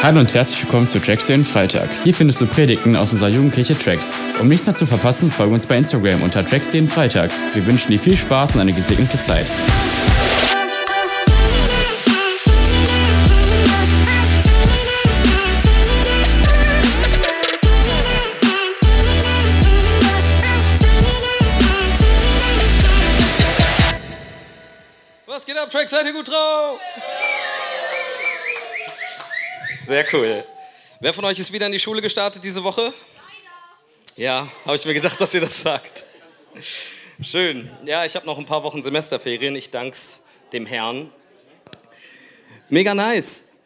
Hallo und herzlich willkommen zu Tracks den Freitag. Hier findest du Predigten aus unserer Jugendkirche Tracks. Um nichts mehr zu verpassen, folge uns bei Instagram unter Tracks jeden Freitag. Wir wünschen dir viel Spaß und eine gesegnete Zeit. Was geht ab, Tracks? Seid ihr gut drauf? Sehr cool. Wer von euch ist wieder in die Schule gestartet diese Woche? Ja, habe ich mir gedacht, dass ihr das sagt. Schön. Ja, ich habe noch ein paar Wochen Semesterferien. Ich dank's dem Herrn. Mega nice.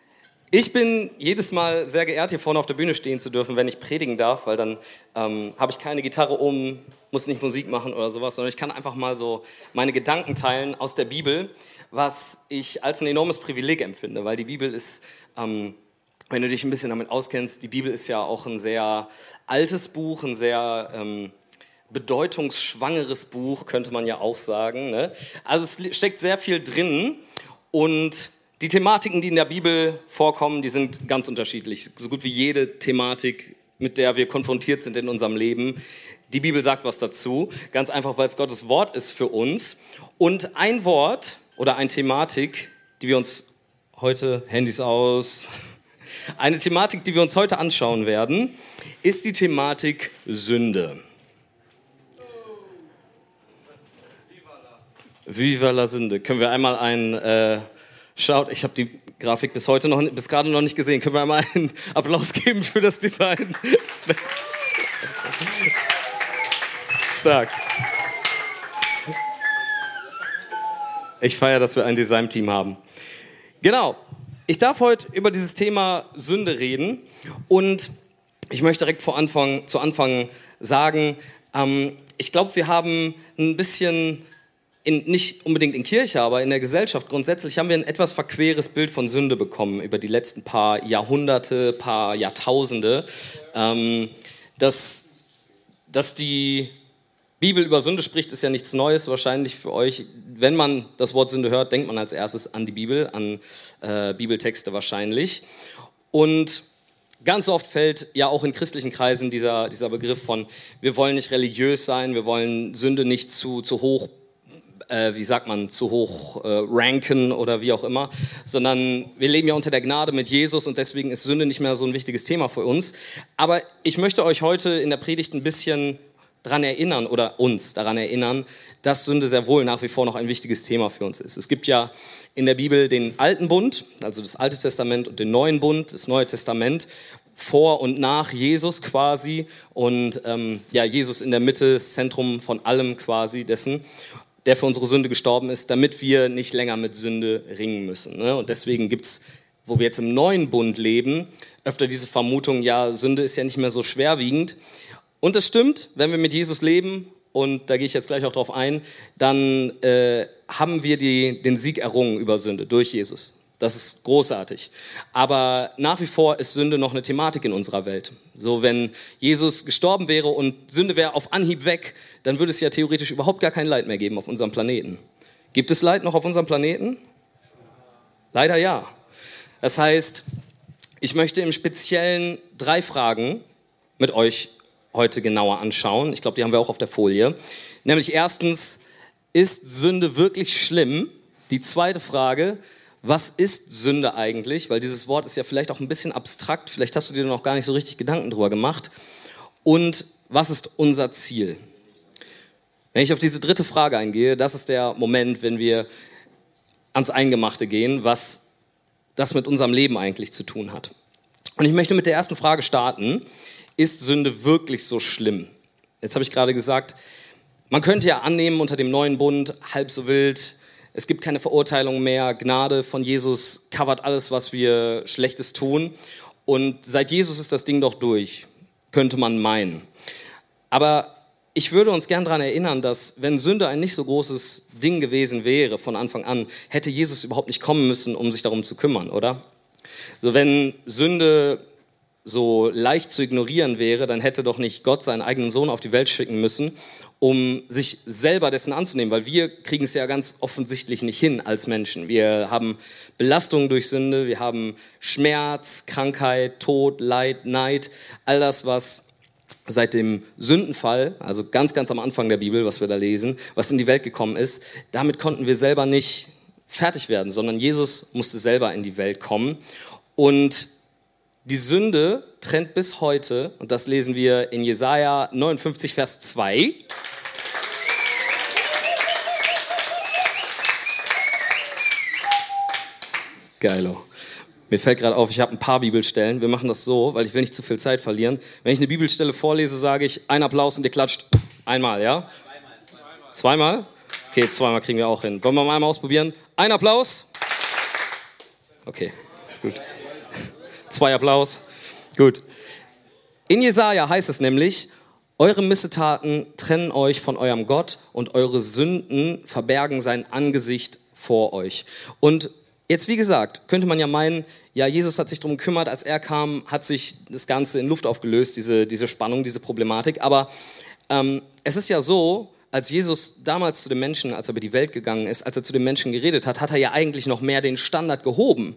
Ich bin jedes Mal sehr geehrt, hier vorne auf der Bühne stehen zu dürfen, wenn ich predigen darf, weil dann ähm, habe ich keine Gitarre um, muss nicht Musik machen oder sowas, sondern ich kann einfach mal so meine Gedanken teilen aus der Bibel, was ich als ein enormes Privileg empfinde, weil die Bibel ist ähm, wenn du dich ein bisschen damit auskennst, die Bibel ist ja auch ein sehr altes Buch, ein sehr ähm, bedeutungsschwangeres Buch, könnte man ja auch sagen. Ne? Also es steckt sehr viel drin und die Thematiken, die in der Bibel vorkommen, die sind ganz unterschiedlich. So gut wie jede Thematik, mit der wir konfrontiert sind in unserem Leben. Die Bibel sagt was dazu, ganz einfach, weil es Gottes Wort ist für uns. Und ein Wort oder eine Thematik, die wir uns heute, Handys aus, eine Thematik, die wir uns heute anschauen werden, ist die Thematik Sünde. Viva la Sünde. Können wir einmal einen, äh, schaut, ich habe die Grafik bis heute noch, bis gerade noch nicht gesehen. Können wir einmal einen Applaus geben für das Design? Stark. Ich feiere, dass wir ein Design-Team haben. Genau, ich darf heute über dieses Thema Sünde reden und ich möchte direkt vor Anfang, zu Anfang sagen, ähm, ich glaube, wir haben ein bisschen, in, nicht unbedingt in Kirche, aber in der Gesellschaft grundsätzlich haben wir ein etwas verqueres Bild von Sünde bekommen über die letzten paar Jahrhunderte, paar Jahrtausende, ähm, dass, dass die Bibel über Sünde spricht, ist ja nichts Neues wahrscheinlich für euch. Wenn man das Wort Sünde hört, denkt man als erstes an die Bibel, an äh, Bibeltexte wahrscheinlich. Und ganz oft fällt ja auch in christlichen Kreisen dieser, dieser Begriff von, wir wollen nicht religiös sein, wir wollen Sünde nicht zu, zu hoch, äh, wie sagt man, zu hoch äh, ranken oder wie auch immer, sondern wir leben ja unter der Gnade mit Jesus und deswegen ist Sünde nicht mehr so ein wichtiges Thema für uns. Aber ich möchte euch heute in der Predigt ein bisschen daran erinnern oder uns daran erinnern, dass Sünde sehr wohl nach wie vor noch ein wichtiges Thema für uns ist. Es gibt ja in der Bibel den Alten Bund, also das Alte Testament und den Neuen Bund, das Neue Testament, vor und nach Jesus quasi und ähm, ja, Jesus in der Mitte, das Zentrum von allem quasi dessen, der für unsere Sünde gestorben ist, damit wir nicht länger mit Sünde ringen müssen. Ne? Und deswegen gibt es, wo wir jetzt im Neuen Bund leben, öfter diese Vermutung, ja, Sünde ist ja nicht mehr so schwerwiegend. Und das stimmt, wenn wir mit Jesus leben, und da gehe ich jetzt gleich auch drauf ein, dann äh, haben wir die, den Sieg errungen über Sünde durch Jesus. Das ist großartig. Aber nach wie vor ist Sünde noch eine Thematik in unserer Welt. So, wenn Jesus gestorben wäre und Sünde wäre auf Anhieb weg, dann würde es ja theoretisch überhaupt gar kein Leid mehr geben auf unserem Planeten. Gibt es Leid noch auf unserem Planeten? Leider ja. Das heißt, ich möchte im Speziellen drei Fragen mit euch heute genauer anschauen. Ich glaube, die haben wir auch auf der Folie. Nämlich erstens, ist Sünde wirklich schlimm? Die zweite Frage, was ist Sünde eigentlich? Weil dieses Wort ist ja vielleicht auch ein bisschen abstrakt, vielleicht hast du dir noch gar nicht so richtig Gedanken drüber gemacht. Und was ist unser Ziel? Wenn ich auf diese dritte Frage eingehe, das ist der Moment, wenn wir ans Eingemachte gehen, was das mit unserem Leben eigentlich zu tun hat. Und ich möchte mit der ersten Frage starten ist Sünde wirklich so schlimm? Jetzt habe ich gerade gesagt, man könnte ja annehmen unter dem neuen Bund, halb so wild, es gibt keine Verurteilung mehr, Gnade von Jesus covert alles, was wir Schlechtes tun. Und seit Jesus ist das Ding doch durch, könnte man meinen. Aber ich würde uns gern daran erinnern, dass wenn Sünde ein nicht so großes Ding gewesen wäre von Anfang an, hätte Jesus überhaupt nicht kommen müssen, um sich darum zu kümmern, oder? So wenn Sünde so leicht zu ignorieren wäre, dann hätte doch nicht Gott seinen eigenen Sohn auf die Welt schicken müssen, um sich selber dessen anzunehmen, weil wir kriegen es ja ganz offensichtlich nicht hin als Menschen. Wir haben Belastungen durch Sünde, wir haben Schmerz, Krankheit, Tod, Leid, Neid, all das, was seit dem Sündenfall, also ganz, ganz am Anfang der Bibel, was wir da lesen, was in die Welt gekommen ist, damit konnten wir selber nicht fertig werden, sondern Jesus musste selber in die Welt kommen. Und die Sünde trennt bis heute, und das lesen wir in Jesaja 59, Vers 2. Geilo. Mir fällt gerade auf, ich habe ein paar Bibelstellen. Wir machen das so, weil ich will nicht zu viel Zeit verlieren. Wenn ich eine Bibelstelle vorlese, sage ich ein Applaus und ihr klatscht einmal, ja? Zweimal. Zweimal? Okay, zweimal kriegen wir auch hin. Wollen wir mal einmal ausprobieren? Ein Applaus. Okay, ist gut. Zwei Applaus. Gut. In Jesaja heißt es nämlich, eure Missetaten trennen euch von eurem Gott und eure Sünden verbergen sein Angesicht vor euch. Und Jetzt, wie gesagt, könnte man ja meinen, ja, Jesus hat sich darum gekümmert, als er kam, hat sich das Ganze in Luft aufgelöst, diese, diese Spannung, diese Problematik. Aber ähm, es ist ja so, als Jesus damals zu den Menschen, als er über die Welt gegangen ist, als er zu den Menschen geredet hat, hat er ja eigentlich noch mehr den Standard gehoben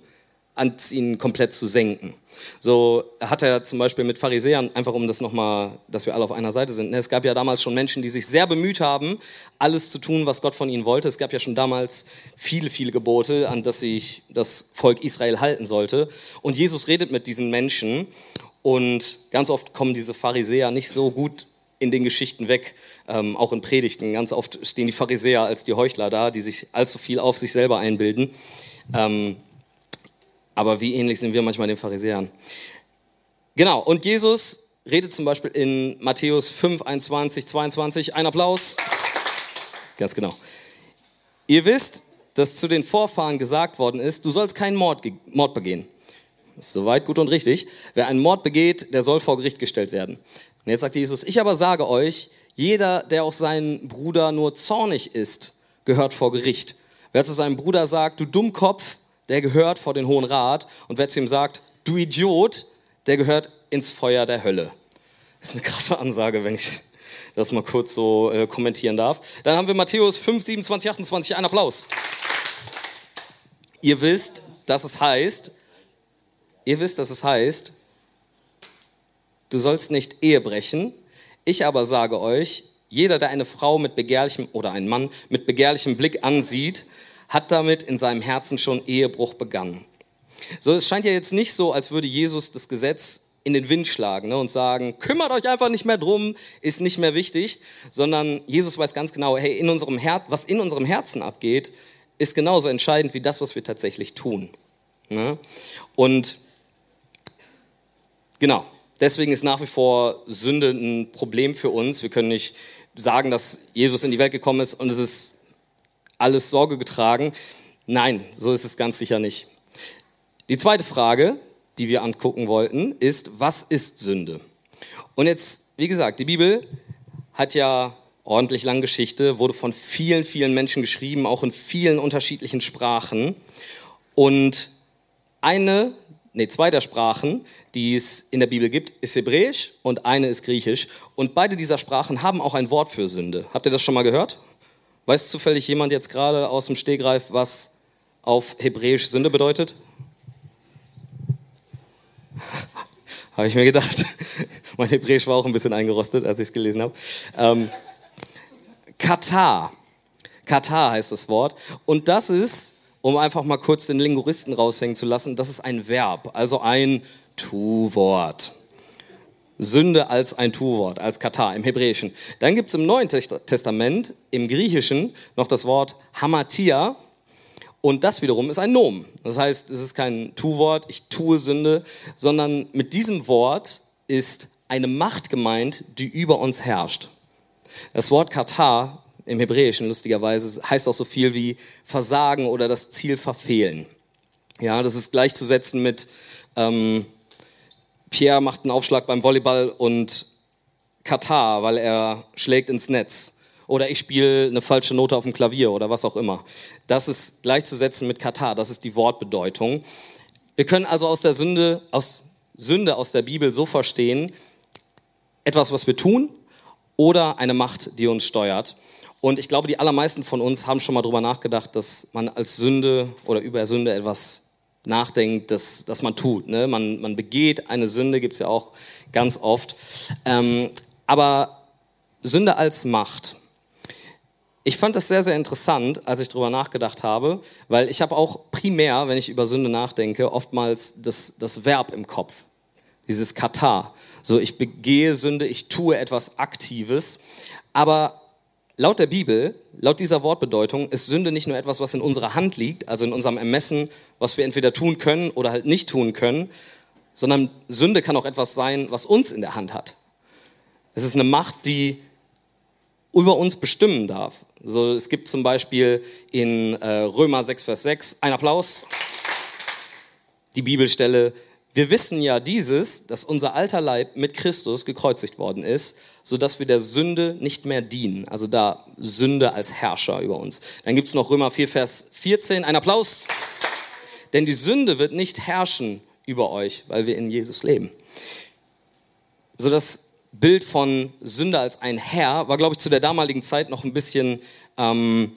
ans ihn komplett zu senken. So hat er zum Beispiel mit Pharisäern, einfach um das nochmal, dass wir alle auf einer Seite sind. Ne? Es gab ja damals schon Menschen, die sich sehr bemüht haben, alles zu tun, was Gott von ihnen wollte. Es gab ja schon damals viele, viele Gebote, an das sich das Volk Israel halten sollte. Und Jesus redet mit diesen Menschen und ganz oft kommen diese Pharisäer nicht so gut in den Geschichten weg, ähm, auch in Predigten. Ganz oft stehen die Pharisäer als die Heuchler da, die sich allzu viel auf sich selber einbilden. Ähm, aber wie ähnlich sind wir manchmal den Pharisäern? Genau, und Jesus redet zum Beispiel in Matthäus 5, 21, 22. Ein Applaus. Ganz genau. Ihr wisst, dass zu den Vorfahren gesagt worden ist, du sollst keinen Mord, Mord begehen. Soweit gut und richtig. Wer einen Mord begeht, der soll vor Gericht gestellt werden. Und jetzt sagt Jesus, ich aber sage euch, jeder, der auf seinen Bruder nur zornig ist, gehört vor Gericht. Wer zu seinem Bruder sagt, du Dummkopf, der gehört vor den Hohen Rat. Und wer zu ihm sagt, du Idiot, der gehört ins Feuer der Hölle. Das ist eine krasse Ansage, wenn ich das mal kurz so äh, kommentieren darf. Dann haben wir Matthäus 5, 27, 28. Ein Applaus. Ihr wisst, dass es heißt, ihr wisst, dass es heißt, du sollst nicht Ehe brechen. Ich aber sage euch, jeder, der eine Frau mit begehrlichem oder einen Mann mit begehrlichem Blick ansieht, hat damit in seinem Herzen schon Ehebruch begangen. So, es scheint ja jetzt nicht so, als würde Jesus das Gesetz in den Wind schlagen ne, und sagen, kümmert euch einfach nicht mehr drum, ist nicht mehr wichtig, sondern Jesus weiß ganz genau, hey, in unserem Her was in unserem Herzen abgeht, ist genauso entscheidend wie das, was wir tatsächlich tun. Ne? Und genau, deswegen ist nach wie vor Sünde ein Problem für uns. Wir können nicht sagen, dass Jesus in die Welt gekommen ist und es ist alles Sorge getragen. Nein, so ist es ganz sicher nicht. Die zweite Frage, die wir angucken wollten, ist, was ist Sünde? Und jetzt, wie gesagt, die Bibel hat ja ordentlich lange Geschichte, wurde von vielen, vielen Menschen geschrieben, auch in vielen unterschiedlichen Sprachen. Und eine, nee, zwei der Sprachen, die es in der Bibel gibt, ist Hebräisch und eine ist Griechisch. Und beide dieser Sprachen haben auch ein Wort für Sünde. Habt ihr das schon mal gehört? Weiß zufällig jemand jetzt gerade aus dem Stegreif, was auf Hebräisch Sünde bedeutet? habe ich mir gedacht. mein Hebräisch war auch ein bisschen eingerostet, als ich es gelesen habe. Ähm, Katar. Katar heißt das Wort. Und das ist, um einfach mal kurz den Linguisten raushängen zu lassen, das ist ein Verb, also ein Tu-Wort. Sünde als ein Tu-Wort, als Katar im Hebräischen. Dann gibt es im Neuen Testament, im Griechischen, noch das Wort Hamatia. Und das wiederum ist ein Nomen. Das heißt, es ist kein Tu-Wort, ich tue Sünde, sondern mit diesem Wort ist eine Macht gemeint, die über uns herrscht. Das Wort Katar im Hebräischen, lustigerweise, heißt auch so viel wie Versagen oder das Ziel verfehlen. Ja, das ist gleichzusetzen mit ähm, Pierre macht einen Aufschlag beim Volleyball und Katar, weil er schlägt ins Netz. Oder ich spiele eine falsche Note auf dem Klavier oder was auch immer. Das ist gleichzusetzen mit Katar, das ist die Wortbedeutung. Wir können also aus der Sünde, aus Sünde aus der Bibel so verstehen, etwas, was wir tun oder eine Macht, die uns steuert. Und ich glaube, die allermeisten von uns haben schon mal darüber nachgedacht, dass man als Sünde oder über Sünde etwas nachdenkt, dass, dass man tut. Ne? Man, man begeht eine Sünde, gibt es ja auch ganz oft. Ähm, aber Sünde als Macht. Ich fand das sehr, sehr interessant, als ich darüber nachgedacht habe, weil ich habe auch primär, wenn ich über Sünde nachdenke, oftmals das, das Verb im Kopf, dieses Katar. So, ich begehe Sünde, ich tue etwas Aktives, aber Laut der Bibel, laut dieser Wortbedeutung, ist Sünde nicht nur etwas, was in unserer Hand liegt, also in unserem Ermessen, was wir entweder tun können oder halt nicht tun können, sondern Sünde kann auch etwas sein, was uns in der Hand hat. Es ist eine Macht, die über uns bestimmen darf. So, es gibt zum Beispiel in äh, Römer 6, Vers 6, ein Applaus, die Bibelstelle, wir wissen ja dieses, dass unser alter Leib mit Christus gekreuzigt worden ist, sodass wir der Sünde nicht mehr dienen. Also da Sünde als Herrscher über uns. Dann gibt es noch Römer 4, Vers 14. Ein Applaus. Denn die Sünde wird nicht herrschen über euch, weil wir in Jesus leben. So das Bild von Sünde als ein Herr war, glaube ich, zu der damaligen Zeit noch ein bisschen ähm,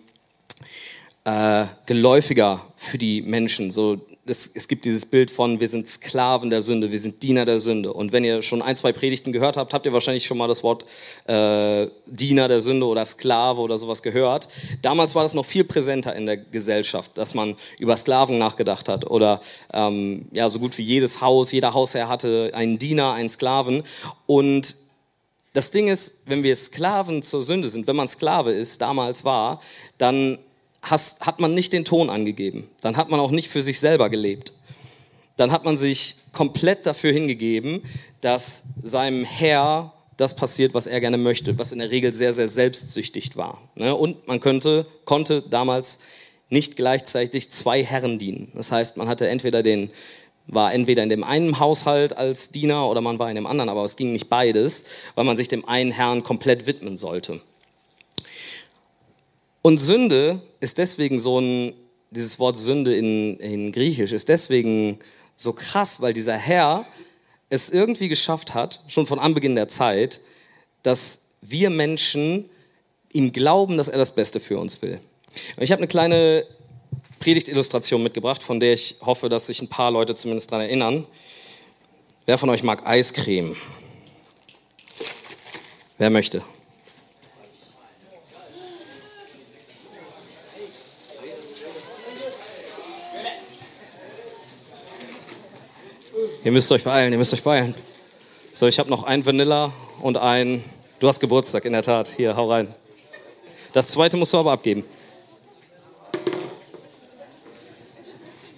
äh, geläufiger für die Menschen. So es, es, gibt dieses Bild von, wir sind Sklaven der Sünde, wir sind Diener der Sünde. Und wenn ihr schon ein, zwei Predigten gehört habt, habt ihr wahrscheinlich schon mal das Wort äh, Diener der Sünde oder Sklave oder sowas gehört. Damals war das noch viel präsenter in der Gesellschaft, dass man über Sklaven nachgedacht hat. Oder ähm, ja, so gut wie jedes Haus, jeder Hausherr hatte einen Diener, einen Sklaven. Und das Ding ist, wenn wir Sklaven zur Sünde sind, wenn man Sklave ist, damals war, dann hast, hat man nicht den Ton angegeben. Dann hat man auch nicht für sich selber gelebt. Dann hat man sich komplett dafür hingegeben, dass seinem Herr das passiert, was er gerne möchte, was in der Regel sehr, sehr selbstsüchtig war. Ne? Und man könnte, konnte damals nicht gleichzeitig zwei Herren dienen. Das heißt, man hatte entweder den, war entweder in dem einen Haushalt als Diener oder man war in dem anderen, aber es ging nicht beides, weil man sich dem einen Herrn komplett widmen sollte. Und Sünde ist deswegen so ein, dieses Wort Sünde in, in Griechisch ist deswegen so krass, weil dieser Herr es irgendwie geschafft hat, schon von Anbeginn der Zeit, dass wir Menschen ihm glauben, dass er das Beste für uns will. Und ich habe eine kleine Predigtillustration mitgebracht, von der ich hoffe, dass sich ein paar Leute zumindest daran erinnern. Wer von euch mag Eiscreme? Wer möchte? Ihr müsst euch beeilen, ihr müsst euch beeilen. So, ich habe noch ein Vanilla und ein. Du hast Geburtstag, in der Tat. Hier, hau rein. Das zweite musst du aber abgeben.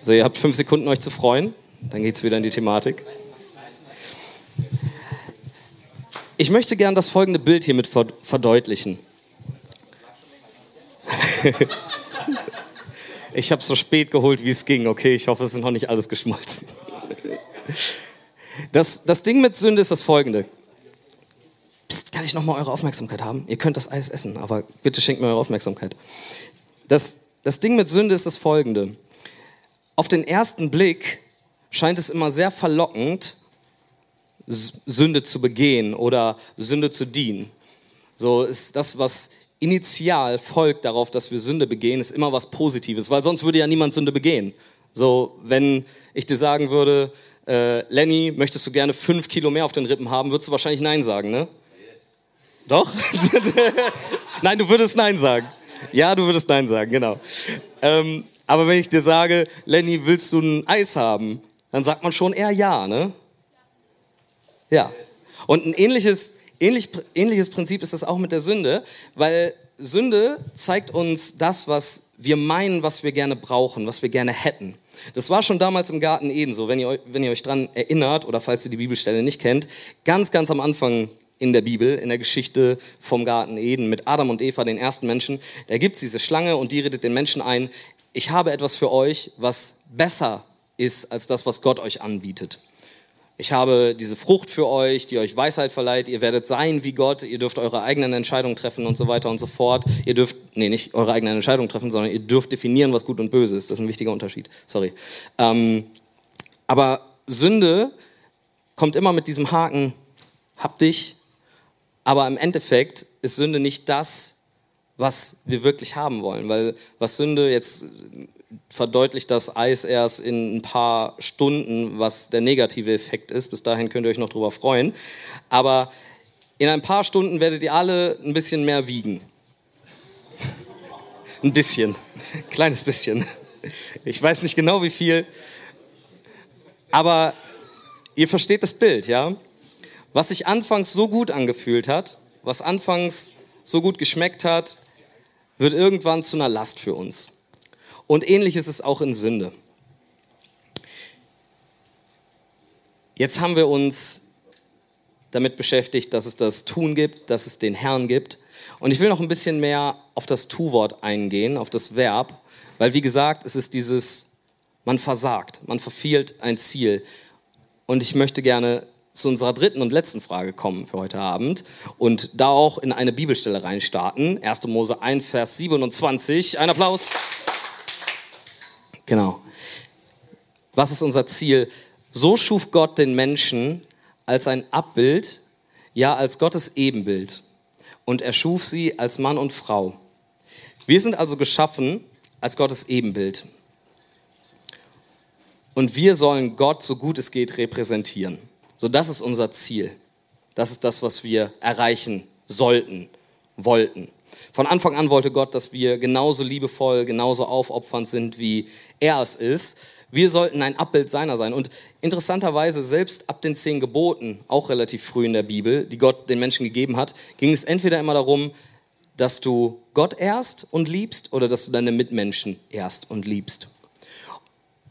So, ihr habt fünf Sekunden, euch zu freuen. Dann geht es wieder in die Thematik. Ich möchte gern das folgende Bild hiermit verdeutlichen. ich habe es so spät geholt, wie es ging. Okay, ich hoffe, es ist noch nicht alles geschmolzen. Das, das Ding mit Sünde ist das folgende. Psst, kann ich nochmal eure Aufmerksamkeit haben? Ihr könnt das Eis essen, aber bitte schenkt mir eure Aufmerksamkeit. Das, das Ding mit Sünde ist das folgende. Auf den ersten Blick scheint es immer sehr verlockend, Sünde zu begehen oder Sünde zu dienen. So ist das, was initial folgt darauf, dass wir Sünde begehen, ist immer was Positives, weil sonst würde ja niemand Sünde begehen. So, wenn ich dir sagen würde, äh, Lenny, möchtest du gerne fünf Kilo mehr auf den Rippen haben, würdest du wahrscheinlich Nein sagen, ne? Yes. Doch? Nein, du würdest Nein sagen. Ja, du würdest Nein sagen, genau. Ähm, aber wenn ich dir sage, Lenny, willst du ein Eis haben, dann sagt man schon eher Ja, ne? Ja. Und ein ähnliches, ähnlich, ähnliches Prinzip ist das auch mit der Sünde, weil Sünde zeigt uns das, was wir meinen, was wir gerne brauchen, was wir gerne hätten. Das war schon damals im Garten Eden so, wenn ihr, wenn ihr euch dran erinnert oder falls ihr die Bibelstelle nicht kennt. Ganz, ganz am Anfang in der Bibel, in der Geschichte vom Garten Eden mit Adam und Eva, den ersten Menschen, da gibt es diese Schlange und die redet den Menschen ein, ich habe etwas für euch, was besser ist als das, was Gott euch anbietet ich habe diese Frucht für euch, die euch Weisheit verleiht, ihr werdet sein wie Gott, ihr dürft eure eigenen Entscheidungen treffen und so weiter und so fort. Ihr dürft, nee, nicht eure eigenen Entscheidungen treffen, sondern ihr dürft definieren, was gut und böse ist. Das ist ein wichtiger Unterschied. Sorry. Ähm, aber Sünde kommt immer mit diesem Haken, hab dich, Aber im Endeffekt ist Sünde nicht das, was wir wirklich haben wollen. Weil was Sünde jetzt verdeutlicht das Eis erst in ein paar Stunden, was der negative Effekt ist. Bis dahin könnt ihr euch noch drüber freuen. Aber in ein paar Stunden werdet ihr alle ein bisschen mehr wiegen. ein bisschen, ein kleines bisschen. Ich weiß nicht genau wie viel, aber ihr versteht das Bild, ja? Was sich anfangs so gut angefühlt hat, was anfangs so gut geschmeckt hat, wird irgendwann zu einer Last für uns. Und ähnlich ist es auch in Sünde. Jetzt haben wir uns damit beschäftigt, dass es das Tun gibt, dass es den Herrn gibt. Und ich will noch ein bisschen mehr auf das Tu-Wort eingehen, auf das Verb, weil wie gesagt, es ist dieses, man versagt, man verfehlt ein Ziel. Und ich möchte gerne zu unserer dritten und letzten Frage kommen für heute Abend und da auch in eine Bibelstelle reinstarten. 1. Mose 1, Vers 27. Ein Applaus. Genau. Was ist unser Ziel? So schuf Gott den Menschen als ein Abbild, ja als Gottes Ebenbild. Und er schuf sie als Mann und Frau. Wir sind also geschaffen als Gottes Ebenbild. Und wir sollen Gott so gut es geht repräsentieren. So, das ist unser Ziel. Das ist das, was wir erreichen sollten, wollten. Von Anfang an wollte Gott, dass wir genauso liebevoll, genauso aufopfernd sind, wie er es ist. Wir sollten ein Abbild seiner sein. Und interessanterweise, selbst ab den zehn Geboten, auch relativ früh in der Bibel, die Gott den Menschen gegeben hat, ging es entweder immer darum, dass du Gott ehrst und liebst oder dass du deine Mitmenschen ehrst und liebst.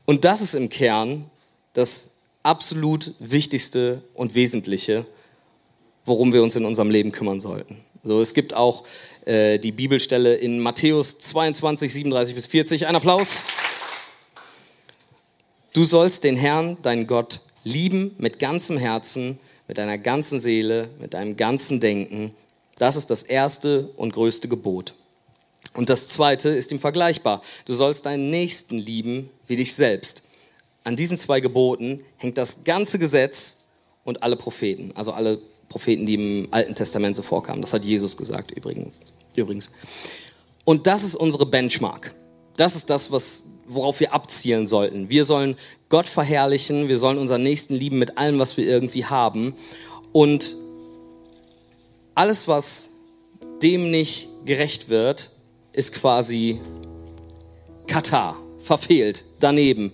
Und das ist im Kern das absolut Wichtigste und Wesentliche, worum wir uns in unserem Leben kümmern sollten. So, es gibt auch äh, die Bibelstelle in Matthäus 22, 37 bis 40. Ein Applaus. Du sollst den Herrn, deinen Gott, lieben mit ganzem Herzen, mit deiner ganzen Seele, mit deinem ganzen Denken. Das ist das erste und größte Gebot. Und das zweite ist ihm vergleichbar. Du sollst deinen Nächsten lieben wie dich selbst. An diesen zwei Geboten hängt das ganze Gesetz und alle Propheten, also alle Propheten, die im Alten Testament so vorkamen. Das hat Jesus gesagt übrigens. Und das ist unsere Benchmark. Das ist das, was, worauf wir abzielen sollten. Wir sollen Gott verherrlichen, wir sollen unseren Nächsten lieben mit allem, was wir irgendwie haben. Und alles, was dem nicht gerecht wird, ist quasi Katar, verfehlt, daneben,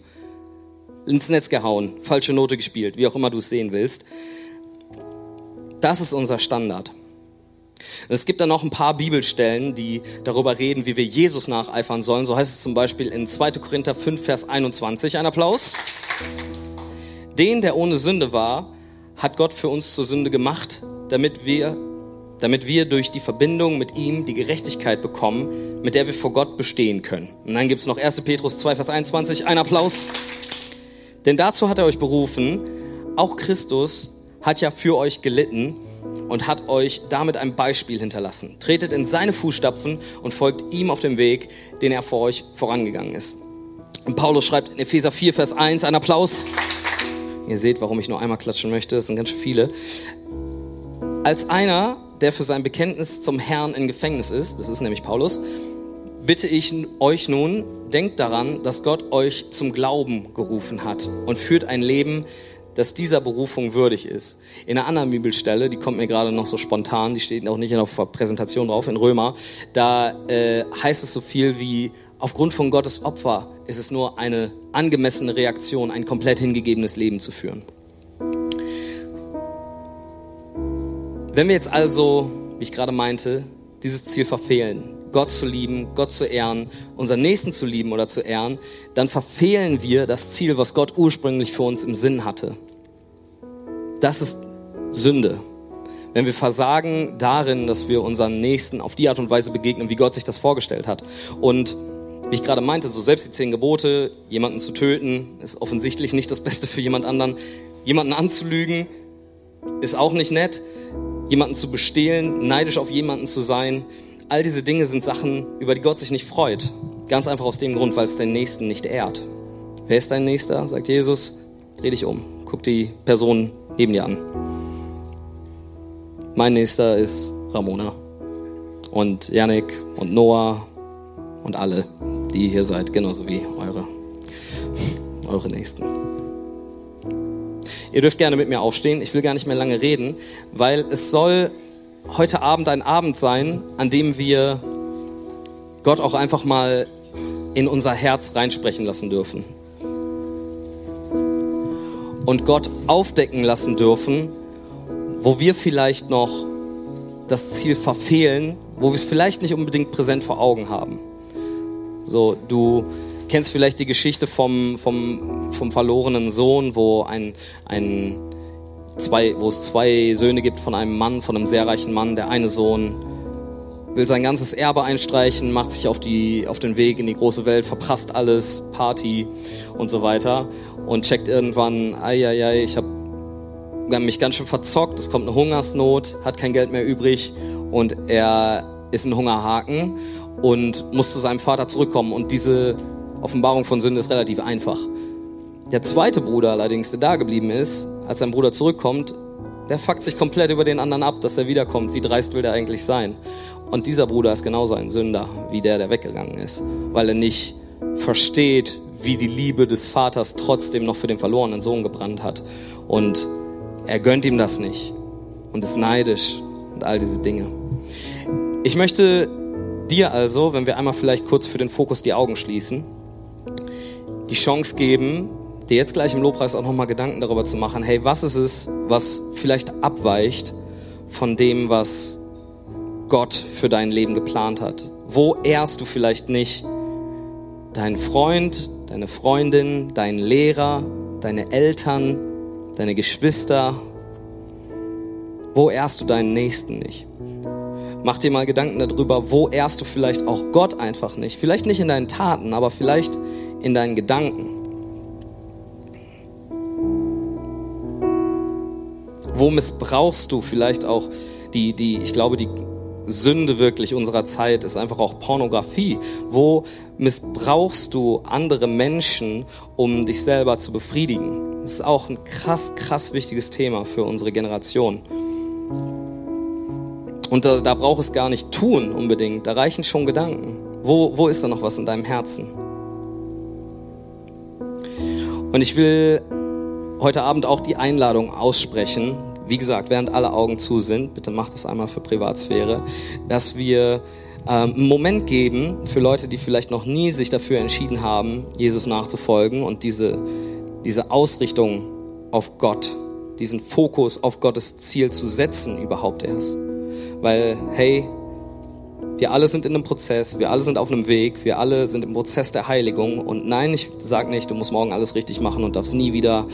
ins Netz gehauen, falsche Note gespielt, wie auch immer du es sehen willst. Das ist unser Standard. Es gibt dann noch ein paar Bibelstellen, die darüber reden, wie wir Jesus nacheifern sollen. So heißt es zum Beispiel in 2. Korinther 5, Vers 21. Ein Applaus. Den, der ohne Sünde war, hat Gott für uns zur Sünde gemacht, damit wir, damit wir durch die Verbindung mit ihm die Gerechtigkeit bekommen, mit der wir vor Gott bestehen können. Und dann gibt es noch 1. Petrus 2, Vers 21. Ein Applaus. Denn dazu hat er euch berufen, auch Christus hat ja für euch gelitten und hat euch damit ein Beispiel hinterlassen. Tretet in seine Fußstapfen und folgt ihm auf dem Weg, den er vor euch vorangegangen ist. Und Paulus schreibt in Epheser 4, Vers 1, ein Applaus. Ihr seht, warum ich nur einmal klatschen möchte, das sind ganz schön viele. Als einer, der für sein Bekenntnis zum Herrn in Gefängnis ist, das ist nämlich Paulus, bitte ich euch nun, denkt daran, dass Gott euch zum Glauben gerufen hat und führt ein Leben, das dieser Berufung würdig ist. In einer anderen Bibelstelle, die kommt mir gerade noch so spontan, die steht auch nicht in der Präsentation drauf, in Römer, da äh, heißt es so viel wie, aufgrund von Gottes Opfer ist es nur eine angemessene Reaktion, ein komplett hingegebenes Leben zu führen. Wenn wir jetzt also, wie ich gerade meinte, dieses Ziel verfehlen, Gott zu lieben, Gott zu ehren, unseren Nächsten zu lieben oder zu ehren, dann verfehlen wir das Ziel, was Gott ursprünglich für uns im Sinn hatte. Das ist Sünde. Wenn wir versagen darin, dass wir unseren Nächsten auf die Art und Weise begegnen, wie Gott sich das vorgestellt hat. Und wie ich gerade meinte, so selbst die zehn Gebote, jemanden zu töten, ist offensichtlich nicht das Beste für jemand anderen. Jemanden anzulügen, ist auch nicht nett. Jemanden zu bestehlen, neidisch auf jemanden zu sein, All diese Dinge sind Sachen, über die Gott sich nicht freut. Ganz einfach aus dem Grund, weil es deinen Nächsten nicht ehrt. Wer ist dein Nächster? sagt Jesus. Dreh dich um. Guck die Person neben dir an. Mein nächster ist Ramona und Yannick und Noah und alle, die hier seid, genauso wie eure, eure Nächsten. Ihr dürft gerne mit mir aufstehen. Ich will gar nicht mehr lange reden, weil es soll heute Abend ein Abend sein, an dem wir Gott auch einfach mal in unser Herz reinsprechen lassen dürfen. Und Gott aufdecken lassen dürfen, wo wir vielleicht noch das Ziel verfehlen, wo wir es vielleicht nicht unbedingt präsent vor Augen haben. So, du kennst vielleicht die Geschichte vom, vom, vom verlorenen Sohn, wo ein, ein zwei, wo es zwei Söhne gibt von einem Mann, von einem sehr reichen Mann. Der eine Sohn will sein ganzes Erbe einstreichen, macht sich auf, die, auf den Weg in die große Welt, verprasst alles, Party und so weiter und checkt irgendwann, ei, ei, ei, ich habe mich ganz schön verzockt, es kommt eine Hungersnot, hat kein Geld mehr übrig und er ist ein Hungerhaken und muss zu seinem Vater zurückkommen und diese Offenbarung von Sünde ist relativ einfach. Der zweite Bruder allerdings, der da geblieben ist, als sein Bruder zurückkommt, der fuckt sich komplett über den anderen ab, dass er wiederkommt. Wie dreist will der eigentlich sein? Und dieser Bruder ist genauso ein Sünder wie der, der weggegangen ist, weil er nicht versteht, wie die Liebe des Vaters trotzdem noch für den verlorenen Sohn gebrannt hat. Und er gönnt ihm das nicht und ist neidisch und all diese Dinge. Ich möchte dir also, wenn wir einmal vielleicht kurz für den Fokus die Augen schließen, die Chance geben, dir jetzt gleich im Lobpreis auch nochmal Gedanken darüber zu machen, hey, was ist es, was vielleicht abweicht von dem, was Gott für dein Leben geplant hat? Wo ehrst du vielleicht nicht deinen Freund, deine Freundin, deinen Lehrer, deine Eltern, deine Geschwister? Wo ehrst du deinen Nächsten nicht? Mach dir mal Gedanken darüber, wo ehrst du vielleicht auch Gott einfach nicht? Vielleicht nicht in deinen Taten, aber vielleicht in deinen Gedanken. Wo missbrauchst du vielleicht auch die, die, ich glaube, die Sünde wirklich unserer Zeit ist einfach auch Pornografie. Wo missbrauchst du andere Menschen, um dich selber zu befriedigen? Das ist auch ein krass, krass wichtiges Thema für unsere Generation. Und da, da braucht es gar nicht tun unbedingt. Da reichen schon Gedanken. Wo, wo ist da noch was in deinem Herzen? Und ich will heute Abend auch die Einladung aussprechen, wie gesagt, während alle Augen zu sind, bitte macht das einmal für Privatsphäre, dass wir ähm, einen Moment geben für Leute, die vielleicht noch nie sich dafür entschieden haben, Jesus nachzufolgen und diese, diese Ausrichtung auf Gott, diesen Fokus auf Gottes Ziel zu setzen überhaupt erst. Weil, hey, wir alle sind in einem Prozess, wir alle sind auf einem Weg, wir alle sind im Prozess der Heiligung. Und nein, ich sage nicht, du musst morgen alles richtig machen und darfst nie wieder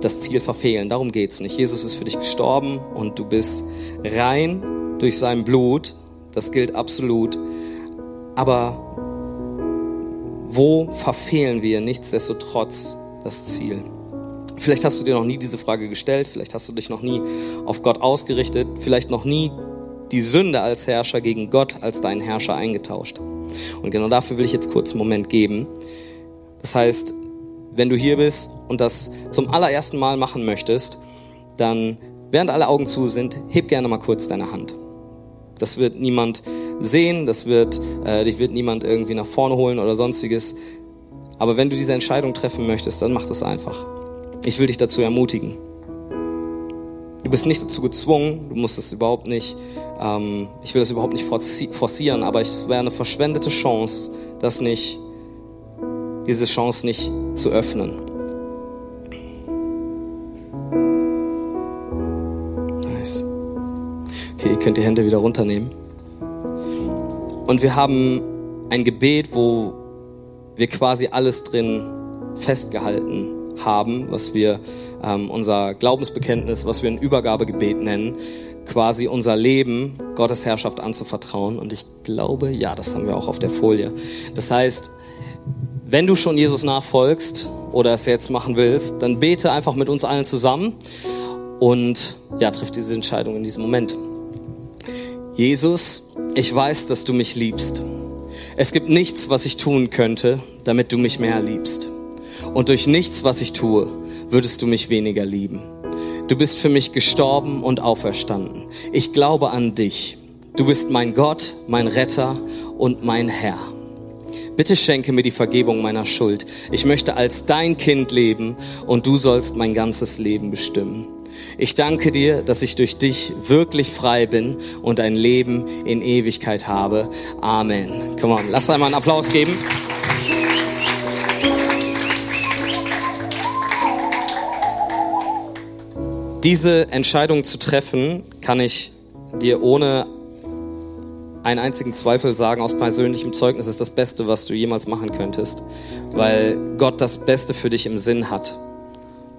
das Ziel verfehlen. Darum geht es nicht. Jesus ist für dich gestorben und du bist rein durch sein Blut. Das gilt absolut. Aber wo verfehlen wir nichtsdestotrotz das Ziel? Vielleicht hast du dir noch nie diese Frage gestellt, vielleicht hast du dich noch nie auf Gott ausgerichtet, vielleicht noch nie die Sünde als Herrscher gegen Gott als deinen Herrscher eingetauscht. Und genau dafür will ich jetzt kurz einen Moment geben. Das heißt, wenn du hier bist und das zum allerersten Mal machen möchtest, dann, während alle Augen zu sind, heb gerne mal kurz deine Hand. Das wird niemand sehen, das wird, äh, dich wird niemand irgendwie nach vorne holen oder sonstiges. Aber wenn du diese Entscheidung treffen möchtest, dann mach das einfach. Ich will dich dazu ermutigen. Du bist nicht dazu gezwungen, du musst es überhaupt nicht ähm, ich will das überhaupt nicht forcieren, aber es wäre eine verschwendete Chance, das nicht, diese Chance nicht zu öffnen. Nice. Okay, ihr könnt die Hände wieder runternehmen. Und wir haben ein Gebet, wo wir quasi alles drin festgehalten haben, was wir ähm, unser Glaubensbekenntnis, was wir ein Übergabegebet nennen, quasi unser Leben Gottes Herrschaft anzuvertrauen. Und ich glaube, ja, das haben wir auch auf der Folie. Das heißt, wenn du schon Jesus nachfolgst oder es jetzt machen willst, dann bete einfach mit uns allen zusammen und ja, triff diese Entscheidung in diesem Moment. Jesus, ich weiß, dass du mich liebst. Es gibt nichts, was ich tun könnte, damit du mich mehr liebst. Und durch nichts, was ich tue, würdest du mich weniger lieben. Du bist für mich gestorben und auferstanden. Ich glaube an dich. Du bist mein Gott, mein Retter und mein Herr. Bitte schenke mir die Vergebung meiner Schuld. Ich möchte als dein Kind leben und du sollst mein ganzes Leben bestimmen. Ich danke dir, dass ich durch dich wirklich frei bin und ein Leben in Ewigkeit habe. Amen. Komm on, lass einmal einen Applaus geben. Diese Entscheidung zu treffen, kann ich dir ohne einen einzigen Zweifel sagen aus persönlichem Zeugnis ist das Beste, was du jemals machen könntest, weil Gott das Beste für dich im Sinn hat.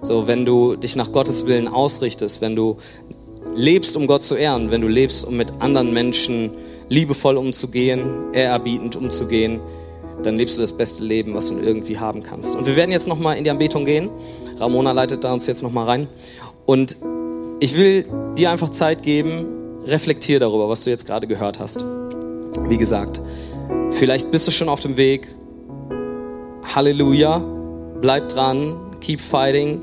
So, wenn du dich nach Gottes Willen ausrichtest, wenn du lebst, um Gott zu ehren, wenn du lebst, um mit anderen Menschen liebevoll umzugehen, ehrerbietend umzugehen, dann lebst du das beste Leben, was du irgendwie haben kannst. Und wir werden jetzt nochmal in die Anbetung gehen. Ramona leitet da uns jetzt nochmal rein. Und ich will dir einfach Zeit geben, reflektier darüber, was du jetzt gerade gehört hast. Wie gesagt, vielleicht bist du schon auf dem Weg. Halleluja, bleib dran, keep fighting.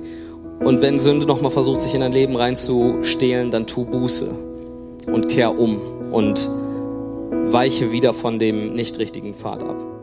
Und wenn Sünde nochmal versucht, sich in dein Leben reinzustehlen, dann tu Buße und kehr um und weiche wieder von dem nicht richtigen Pfad ab.